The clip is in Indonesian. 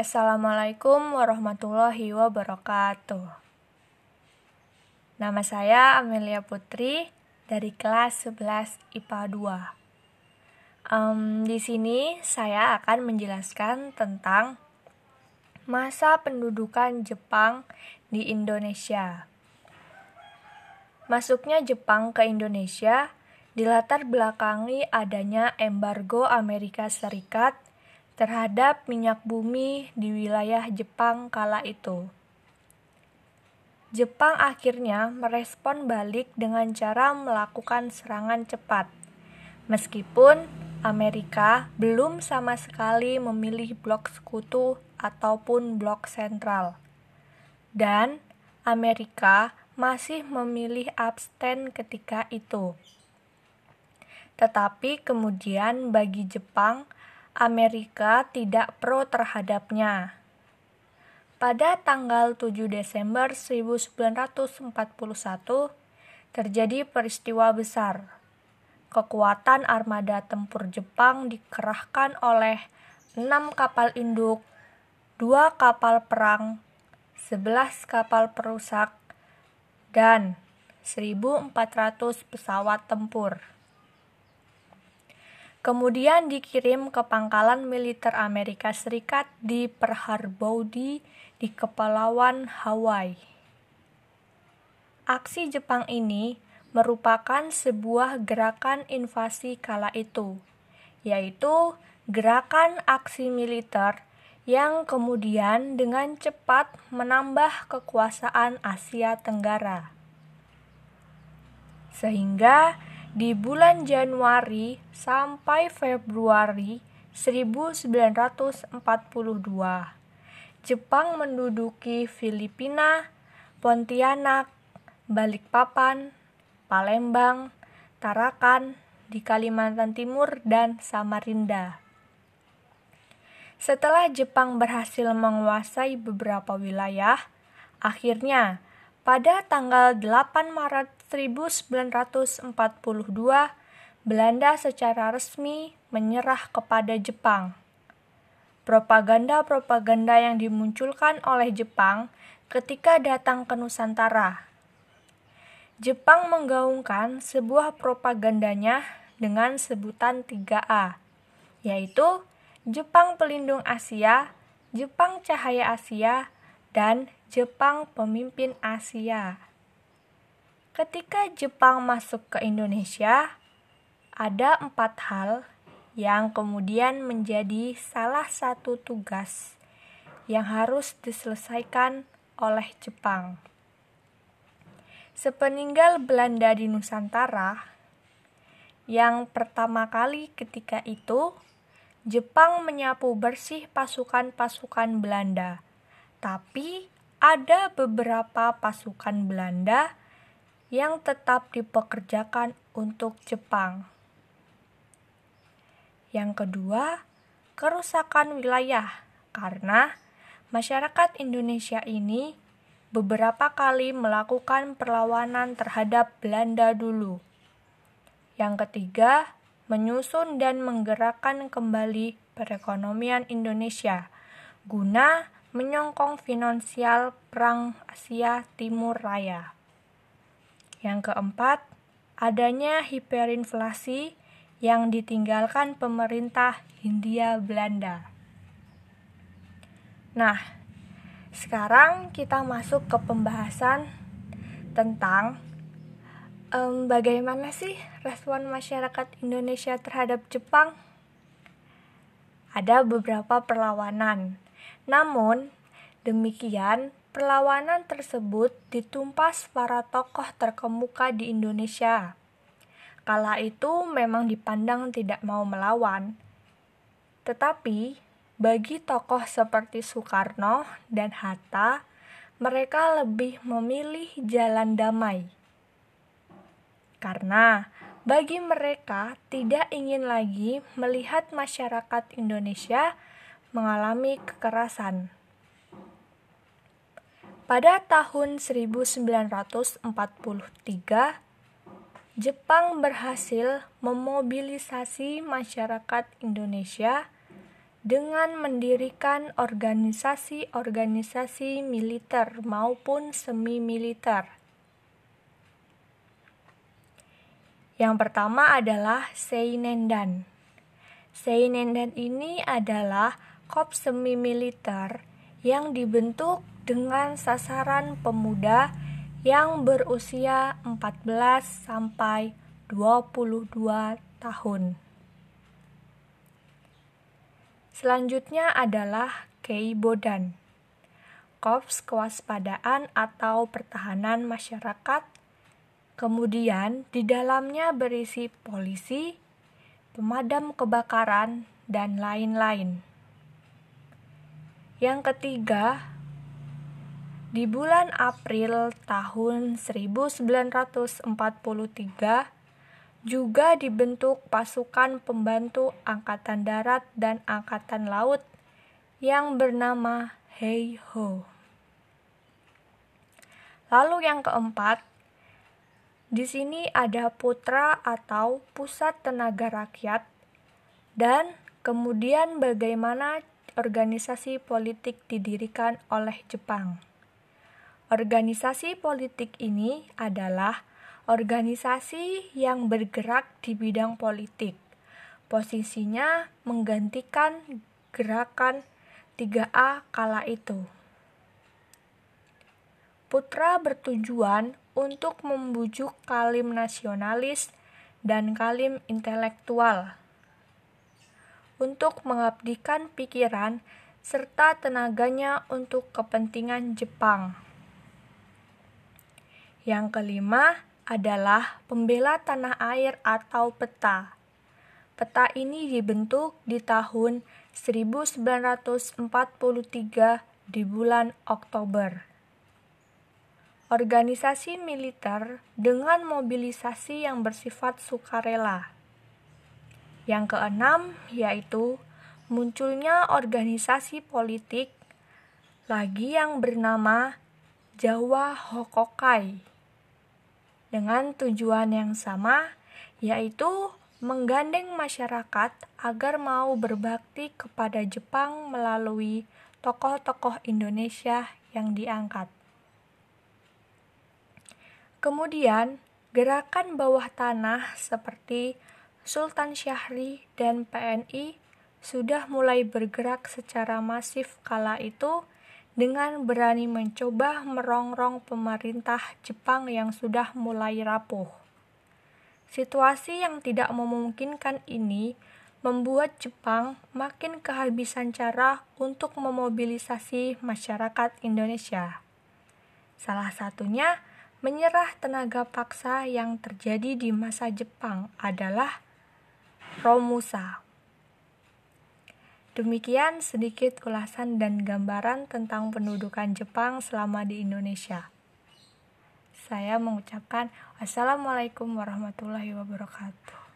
Assalamualaikum warahmatullahi wabarakatuh. Nama saya Amelia Putri dari kelas 11 IPA 2. Um, di sini saya akan menjelaskan tentang masa pendudukan Jepang di Indonesia. Masuknya Jepang ke Indonesia dilatar belakangi adanya embargo Amerika Serikat terhadap minyak bumi di wilayah Jepang kala itu. Jepang akhirnya merespon balik dengan cara melakukan serangan cepat, meskipun Amerika belum sama sekali memilih blok sekutu ataupun blok sentral, dan Amerika masih memilih abstain ketika itu. Tetapi kemudian bagi Jepang, Amerika tidak pro terhadapnya. Pada tanggal 7 Desember 1941 terjadi peristiwa besar. Kekuatan armada tempur Jepang dikerahkan oleh enam kapal induk, dua kapal perang, 11 kapal perusak, dan 1.400 pesawat tempur. Kemudian dikirim ke pangkalan militer Amerika Serikat di Pearl Harbor di Kepulauan Hawaii. Aksi Jepang ini merupakan sebuah gerakan invasi kala itu, yaitu gerakan aksi militer yang kemudian dengan cepat menambah kekuasaan Asia Tenggara. Sehingga di bulan Januari sampai Februari 1942, Jepang menduduki Filipina, Pontianak, Balikpapan, Palembang, Tarakan, di Kalimantan Timur, dan Samarinda. Setelah Jepang berhasil menguasai beberapa wilayah, akhirnya pada tanggal 8 Maret 1942, Belanda secara resmi menyerah kepada Jepang. Propaganda-propaganda yang dimunculkan oleh Jepang ketika datang ke Nusantara. Jepang menggaungkan sebuah propagandanya dengan sebutan 3A, yaitu Jepang Pelindung Asia, Jepang Cahaya Asia, dan Jepang Pemimpin Asia. Ketika Jepang masuk ke Indonesia, ada empat hal yang kemudian menjadi salah satu tugas yang harus diselesaikan oleh Jepang. Sepeninggal Belanda di Nusantara, yang pertama kali ketika itu Jepang menyapu bersih pasukan-pasukan Belanda, tapi ada beberapa pasukan Belanda yang tetap dipekerjakan untuk Jepang. Yang kedua, kerusakan wilayah karena masyarakat Indonesia ini beberapa kali melakukan perlawanan terhadap Belanda dulu. Yang ketiga, menyusun dan menggerakkan kembali perekonomian Indonesia guna menyongkong finansial Perang Asia Timur Raya. Yang keempat, adanya hiperinflasi yang ditinggalkan pemerintah Hindia Belanda. Nah, sekarang kita masuk ke pembahasan tentang um, bagaimana sih respon masyarakat Indonesia terhadap Jepang? Ada beberapa perlawanan, namun demikian perlawanan tersebut ditumpas para tokoh terkemuka di Indonesia. Kala itu memang dipandang tidak mau melawan, tetapi bagi tokoh seperti Soekarno dan Hatta, mereka lebih memilih jalan damai karena bagi mereka tidak ingin lagi melihat masyarakat Indonesia mengalami kekerasan. Pada tahun 1943, Jepang berhasil memobilisasi masyarakat Indonesia dengan mendirikan organisasi-organisasi militer maupun semi-militer. Yang pertama adalah Seinendan. Seinendan ini adalah korps semi-militer yang dibentuk dengan sasaran pemuda yang berusia 14 sampai 22 tahun. Selanjutnya adalah Keibodan. Korps Kewaspadaan atau Pertahanan Masyarakat. Kemudian di dalamnya berisi polisi, pemadam kebakaran, dan lain-lain. Yang ketiga, di bulan April tahun 1943 juga dibentuk pasukan pembantu Angkatan Darat dan Angkatan Laut yang bernama Hei Ho. Lalu yang keempat, di sini ada putra atau pusat tenaga rakyat dan kemudian bagaimana organisasi politik didirikan oleh Jepang. Organisasi politik ini adalah organisasi yang bergerak di bidang politik. Posisinya menggantikan gerakan 3A kala itu. Putra bertujuan untuk membujuk kalim nasionalis dan kalim intelektual untuk mengabdikan pikiran serta tenaganya untuk kepentingan Jepang. Yang kelima adalah pembela tanah air atau peta. Peta ini dibentuk di tahun 1943 di bulan Oktober organisasi militer dengan mobilisasi yang bersifat sukarela. Yang keenam yaitu munculnya organisasi politik lagi yang bernama Jawa Hokokai dengan tujuan yang sama yaitu menggandeng masyarakat agar mau berbakti kepada Jepang melalui tokoh-tokoh Indonesia yang diangkat. Kemudian, gerakan bawah tanah seperti Sultan Syahri dan PNI sudah mulai bergerak secara masif kala itu dengan berani mencoba merongrong pemerintah Jepang yang sudah mulai rapuh. Situasi yang tidak memungkinkan ini membuat Jepang makin kehabisan cara untuk memobilisasi masyarakat Indonesia. Salah satunya menyerah tenaga paksa yang terjadi di masa Jepang adalah Romusa. Demikian sedikit ulasan dan gambaran tentang pendudukan Jepang selama di Indonesia. Saya mengucapkan wassalamualaikum warahmatullahi wabarakatuh.